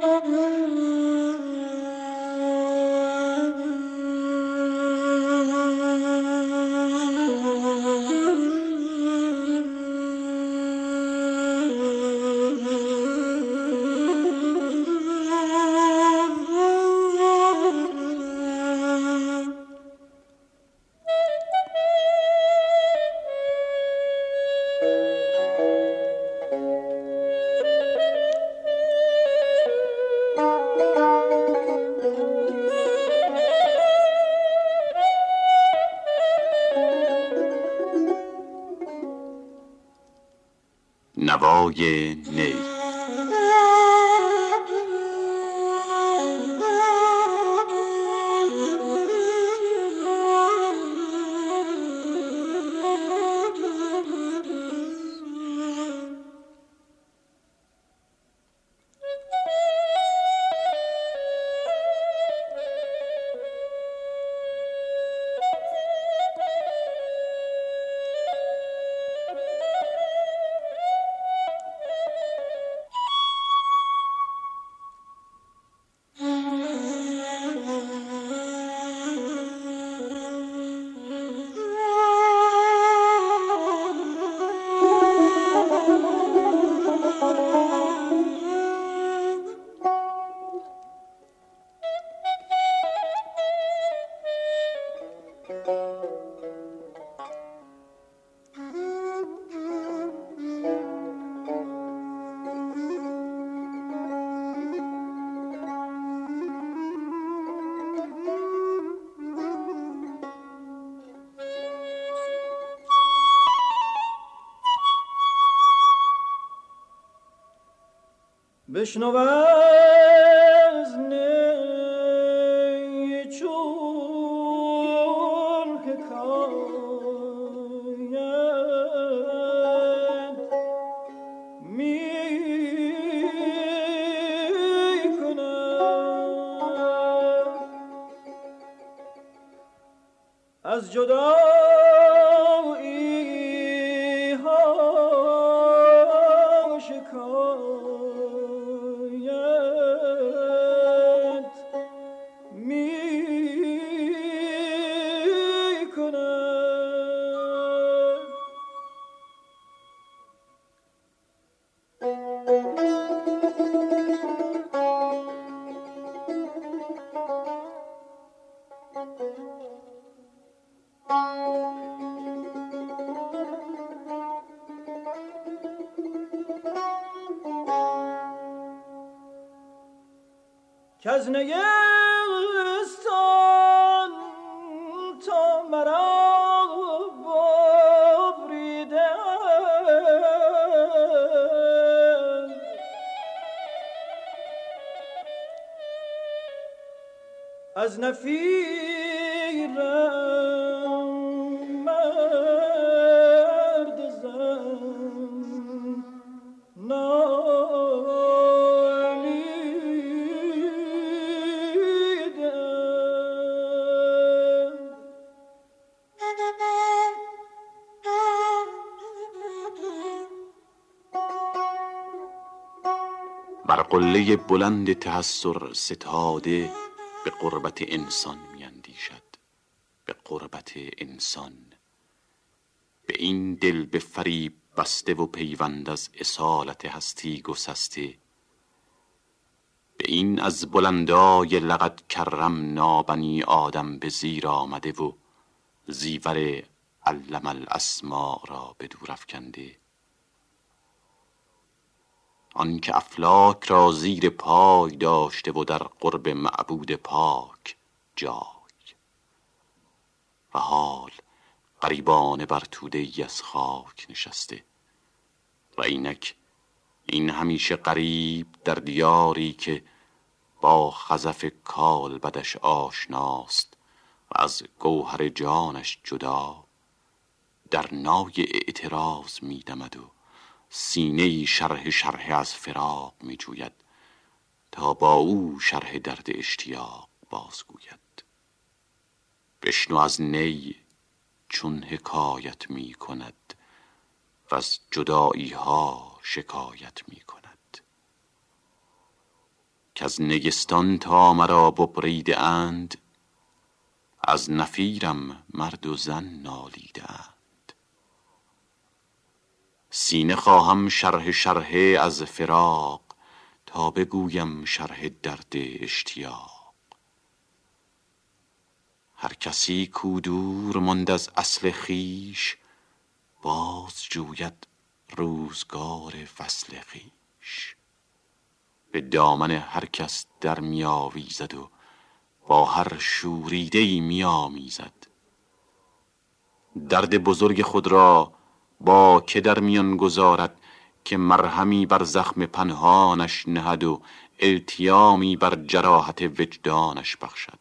Oh. you. نوای نی بشنو از نیستان تا مرا از نفیرم قله بلند تحسر ستاده به قربت انسان میاندیشد. به قربت انسان. به این دل به فریب بسته و پیوند از اصالت هستی گسسته. به این از بلندای لقد کرم نابنی آدم به زیر آمده و زیور علم الاسما را به دور افکنده. آنکه افلاک را زیر پای داشته و در قرب معبود پاک جای. و حال قریبان بر توده ای از خاک نشسته. و اینک این همیشه قریب در دیاری که با خزف کال بدش آشناست و از گوهر جانش جدا در نای اعتراض میدمد و سینه شرح شرح از فراق می جوید تا با او شرح درد اشتیاق بازگوید. بشنو از نی چون حکایت می کند و از جدایی ها شکایت می کند که از نگستان تا مرا ببریده اند از نفیرم مرد و زن نالیده اند. سینه خواهم شرح شرح از فراق تا بگویم شرح درد اشتیاق. هر کسی کو دور ماند از اصل خیش باز جوید روزگار فصل خیش به دامن هر کس در میآویزد و با هر شوریده ای میآمیزد. درد بزرگ خود را با که در میان گذارد که مرهمی بر زخم پنهانش نهد و التیامی بر جراحت وجدانش بخشد.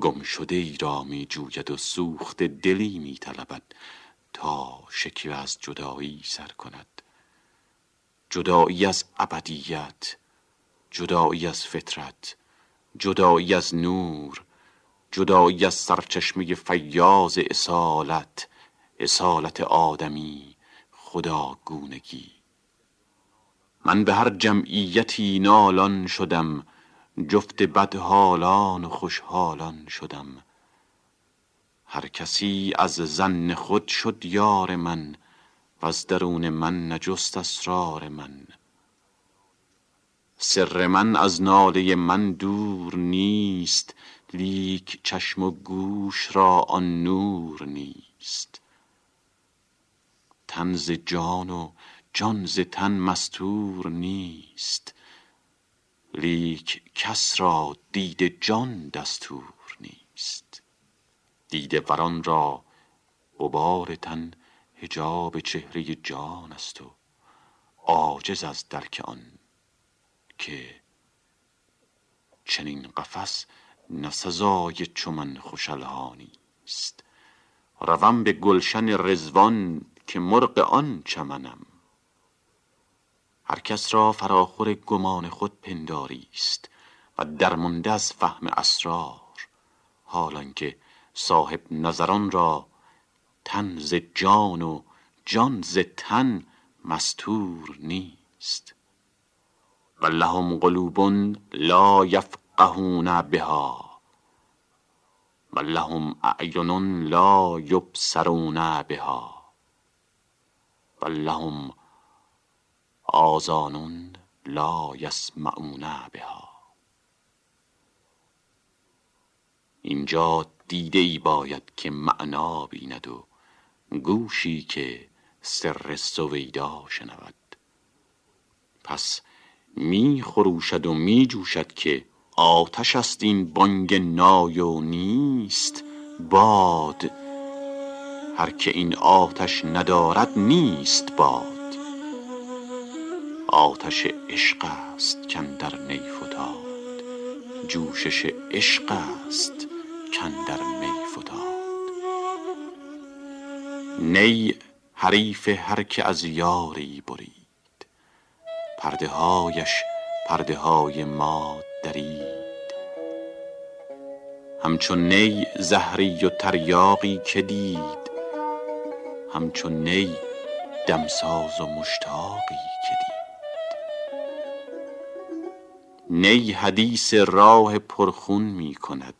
گم شده ای را می جوید و سوخت دلی می طلبد تا شکوه از جدایی سر کند. جدایی از ابدیت جدایی از فطرت جدایی از نور جدایی از سرچشمه فیاض اصالت اصالت آدمی خدا گونگی. من به هر جمعیتی نالان شدم جفت بدحالان و خوشحالان شدم. هر کسی از زن خود شد یار من و از درون من نجست اسرار من. سر من از ناله من دور نیست لیک چشم و گوش را آن نور نیست. تن ز جان و جان ز تن مستور نیست. لیک کس را دید جان دستور نیست. دیده وران را غبار تن حجاب چهره جان است و عاجز از درک آن که چنین قفس نه سزای چو است روم به گلشن رضوان که مرغ آن چمنم. هر کس را فراخور گمان خود پنداری است و درمانده از فهم اسرار حالانکه صاحب نظران را تن ز جان و جان ز تن مستور نیست. و لهم قلوب لا یفقهون بها و لهم اعین لا یبصرون بها. و لهم آذان لا یسمعون بها. اینجا دیده ای باید که معنا بیند و گوشی که سر سویدا شنود. پس می خروشد و می جوشد که آتش است این بانگ نای و نیست باد هر که این آتش ندارد نیست باد. آتش عشق است کاندر نی فتاد جوشش عشق است کاندر می فتاد نی حریف هر که از یاری برید. پرده هایش پرده های ما درید. همچون نی زهری و تریاقی که دید همچون نی دمساز و مشتاقی که دید. نی حدیث راه پرخون می کند.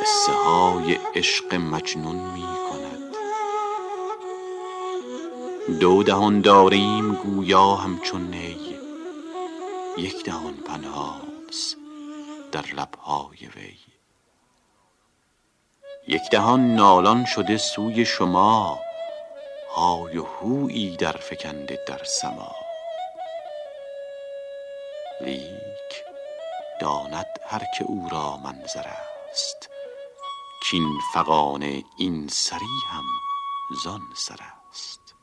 قصه های عشق مجنون می کند. دو دهان داریم گویا همچون نی. یک دهان پنهانست در لبهای وی. یک دهان نالان شده سوی شما های و هویی در فکنده در سما. لیک داند هر که او را منظر است کین فغان این سری هم زان سر است.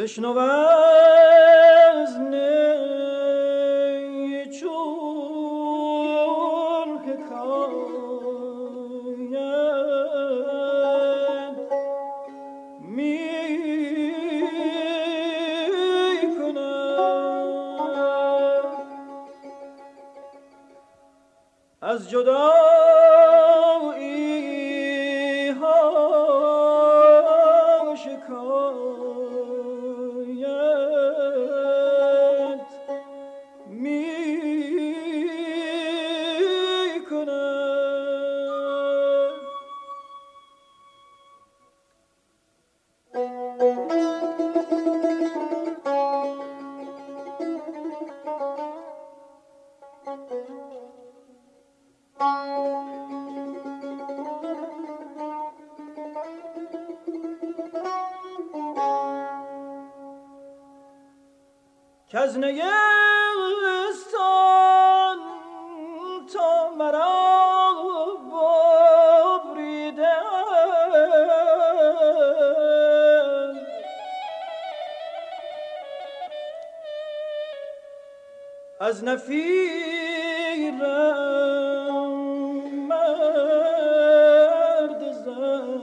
بشنوم. از نگستان تا مرا ببریده. از نفیرم مرد زن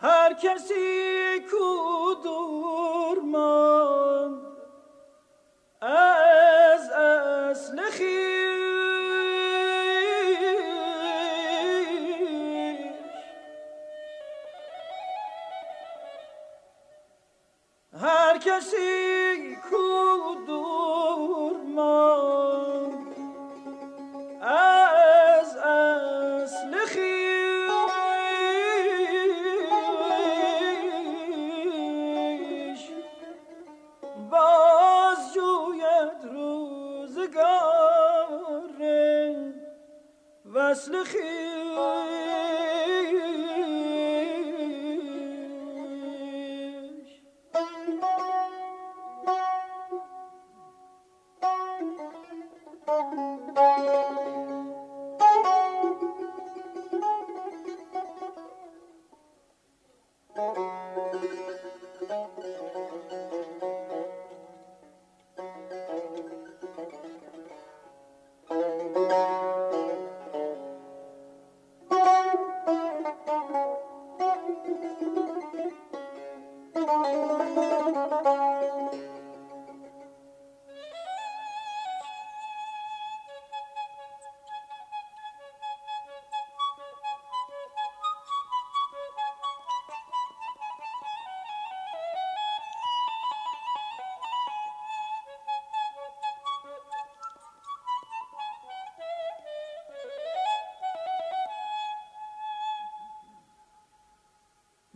Herkesi kudurma.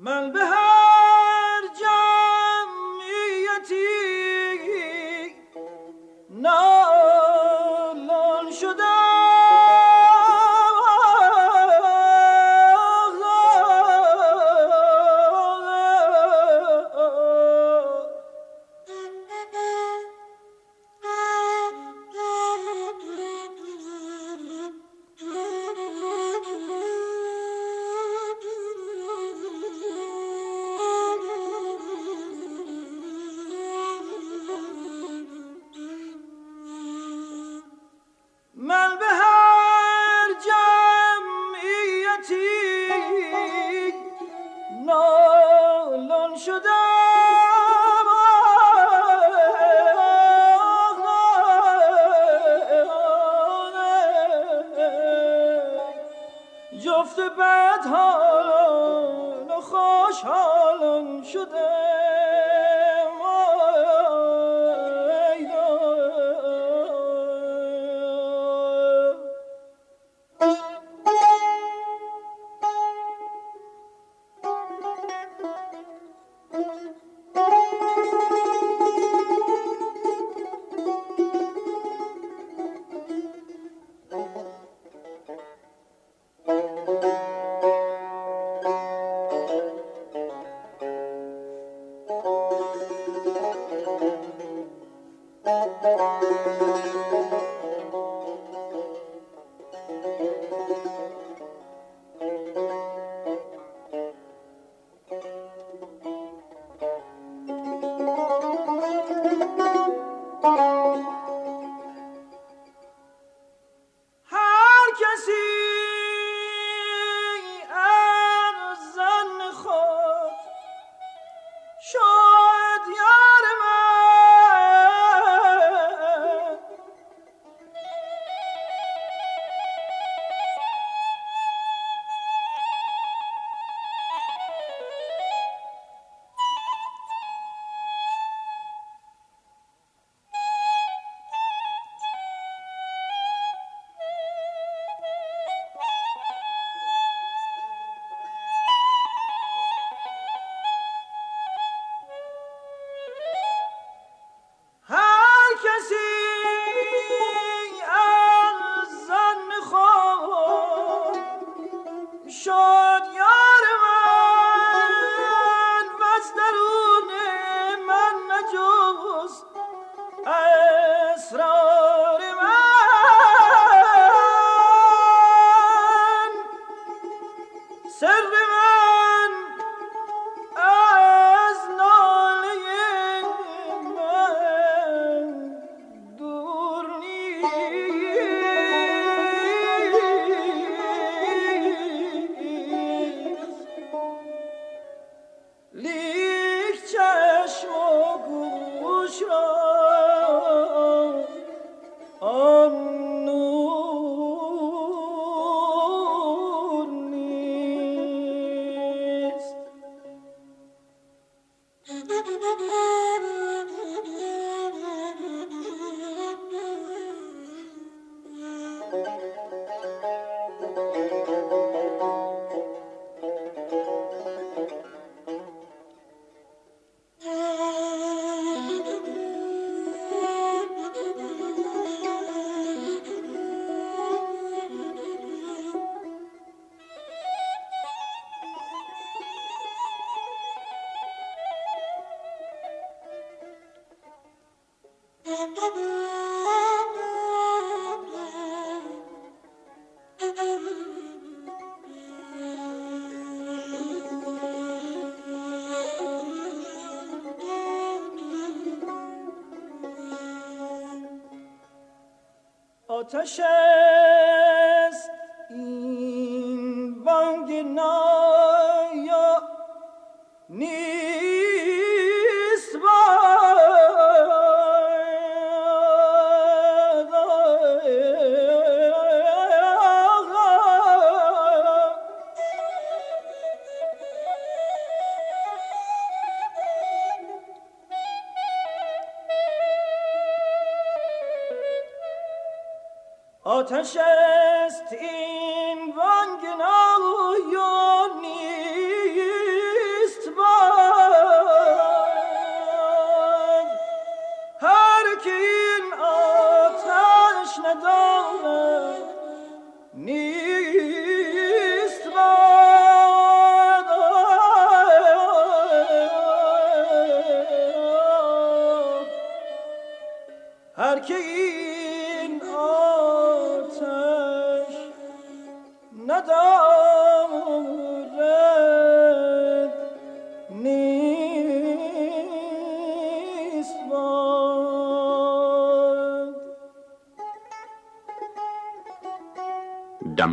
من بها Home. آتش است. این بانگ نایا. آتش دم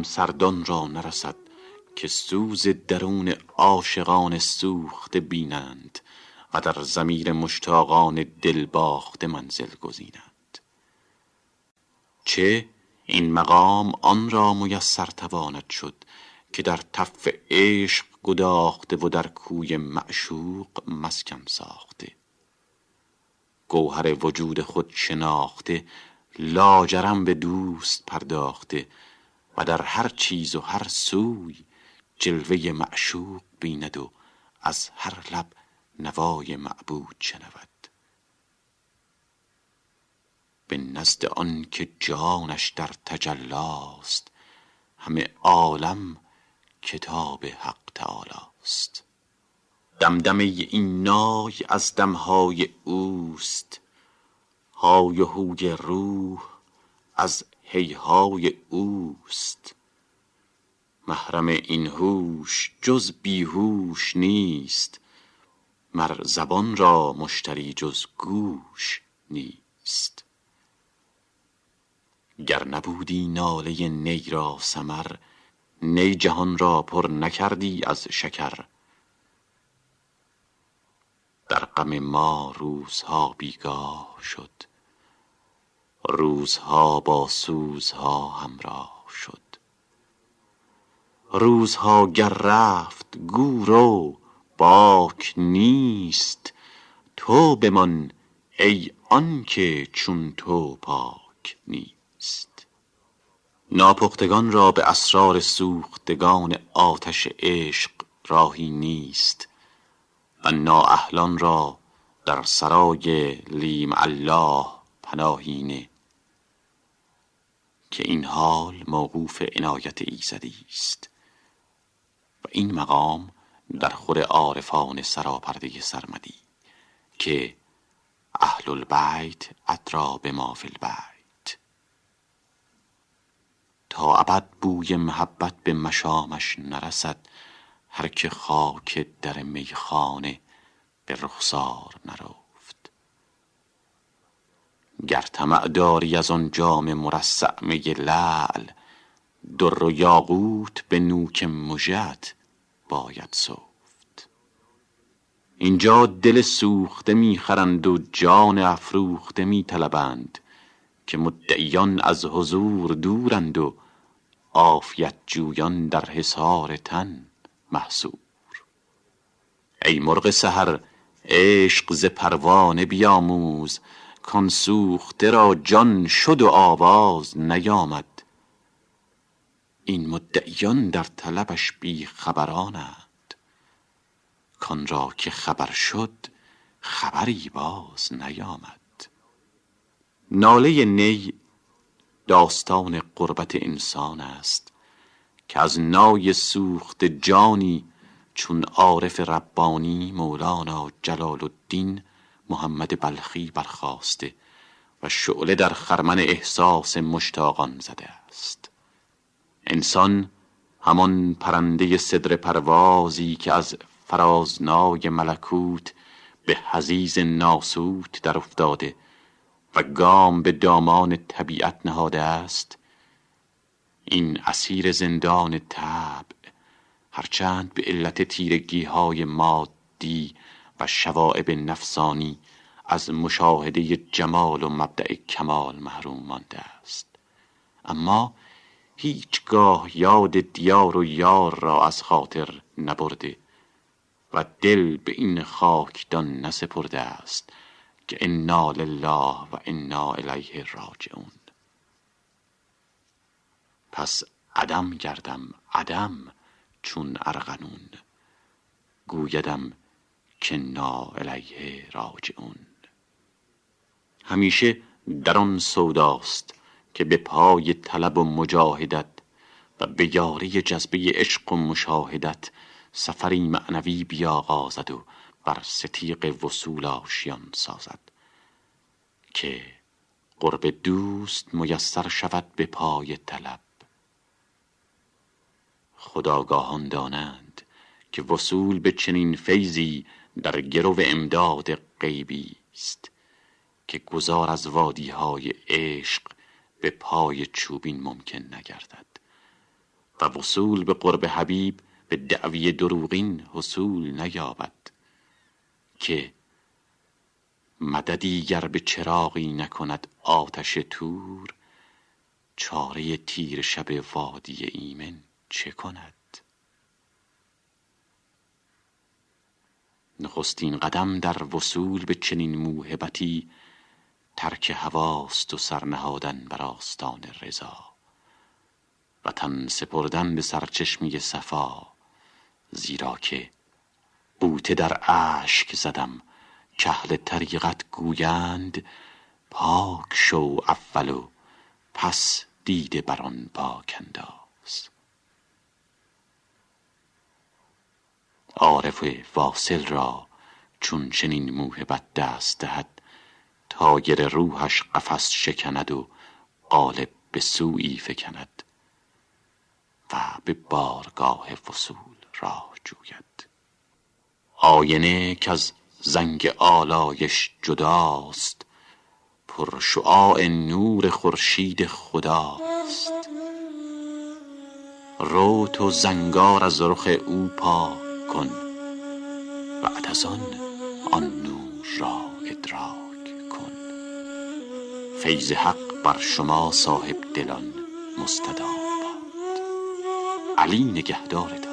سردان را نرسد که سوز درون عاشقان سوخته بینند و در زمیر مشتاقان دل باخته منزل گزینند. چه این مقام آن را میسر تواند شد که در تف عشق گداخته و در کوی معشوق مسکن ساخته. گوهر وجود خود شناخته لاجرم به دوست پرداخته و در هر چیز و هر سوی جلوه معشوق بیند و از هر لب نوای معبود شنود. به نزد آن که جانش در تجلاست همه عالم کتاب حق تعالی است دمدمه این نای از دمهای اوست های و هوی روح از هیهای اوست. محرم این هوش جز بیهوش نیست مر زبان را مشتری جز گوش نیست. گر نبودی ناله نی را سمر نی جهان را پر نکردی از شکر. در غم ما روزها بیگاه شد روزها با سوزها همراه شد. روزها گر رفت گو باک نیست تو بمان ای آنکه چون تو پاک نیست. ناپختگان را به اسرار سوختگان آتش عشق راهی نیست و نااهلان را در سرای لیم الله پناهی نه. که این حال موقوف عنایت ایزدی است و این مقام در خور عارفان سراپرده سرمدی که اهل البیت ادرا به البیت ابد بوی محبت به مشامش نرسد هر که خاک در میخانه به رخسار نرفت. گر طمع داری از آن جام مرصع می لعل در و یاقوت به نوک مژهات باید سفت. اینجا دل سوخته می‌خرند و جان افروخته میطلبند که مدعیان از حضور دورند و عافیت جویان در حصار تن محصور. ای مرغ سحر عشق ز پروانه بیاموز کان سوخته را جان شد و آواز نیامد. این مدعیان در طلبش بی خبرانند. کان را که خبر شد خبری باز نیامد. ناله نی داستان قربت انسان است که از نای سوخت جانی چون عارف ربانی مولانا جلال الدین محمد بلخی برخواسته و شعله در خرمن احساس مشتاقان زده است. انسان همان پرنده صدر پروازی که از فرازنای ملکوت به حزیز ناسوت در افتاده و گام به دامان طبیعت نهاده است. این اسیر زندان طبع هرچند به علت تیرگی های مادی و شوائب نفسانی از مشاهده جمال و مبدع کمال محروم مانده است. اما هیچگاه یاد دیار و یار را از خاطر نبرده و دل به این خاکدان نسپرده است. که انا لله و انا الیه راجعون پس عدم گردم عدم چون ارغنون گویدم که نا الیه راجعون همیشه در آن سوداست که به پای طلب و مجاهدت و به یاری جذبه عشق و مشاهدت سفری معنوی بیاغازد و بر ستیق وصول آشیان سازد که قرب دوست میسر شود به پای طلب. خداگاهان دانند که وصول به چنین فیضی در گرو امداد غیبی است که گذار از وادی های عشق به پای چوبین ممکن نگردد. و وصول به قرب حبیب به دعوی دروغین حصول نیابد. که مددی گر به چراغی نکند آتش تور چاره تیر شب وادی ایمن چه کند؟ نخستین قدم در وصول به چنین موهبتی ترک هواست و سرنهادن بر آستان رضا. و تن سپردن به سرچشمی صفا زیرا که بوته در اشک زدم. کهل طریقت گویند پاک شو اول و پس دیده بر آن پاک انداز. عارف واصل را چون چنین موهبت دست دهد تایر روحش قفس شکند و قالب به سوی فکند و به بارگاه وصول راه جوید. آینه که از زنگ آلایش جداست پر شعاع نور خورشید خداست. رو تو زنگار از رخ او پاک کن بعد از آن آن نور را ادراک کن. فیض حق بر شما صاحب دلان مستدام باد علی نگهدارتان.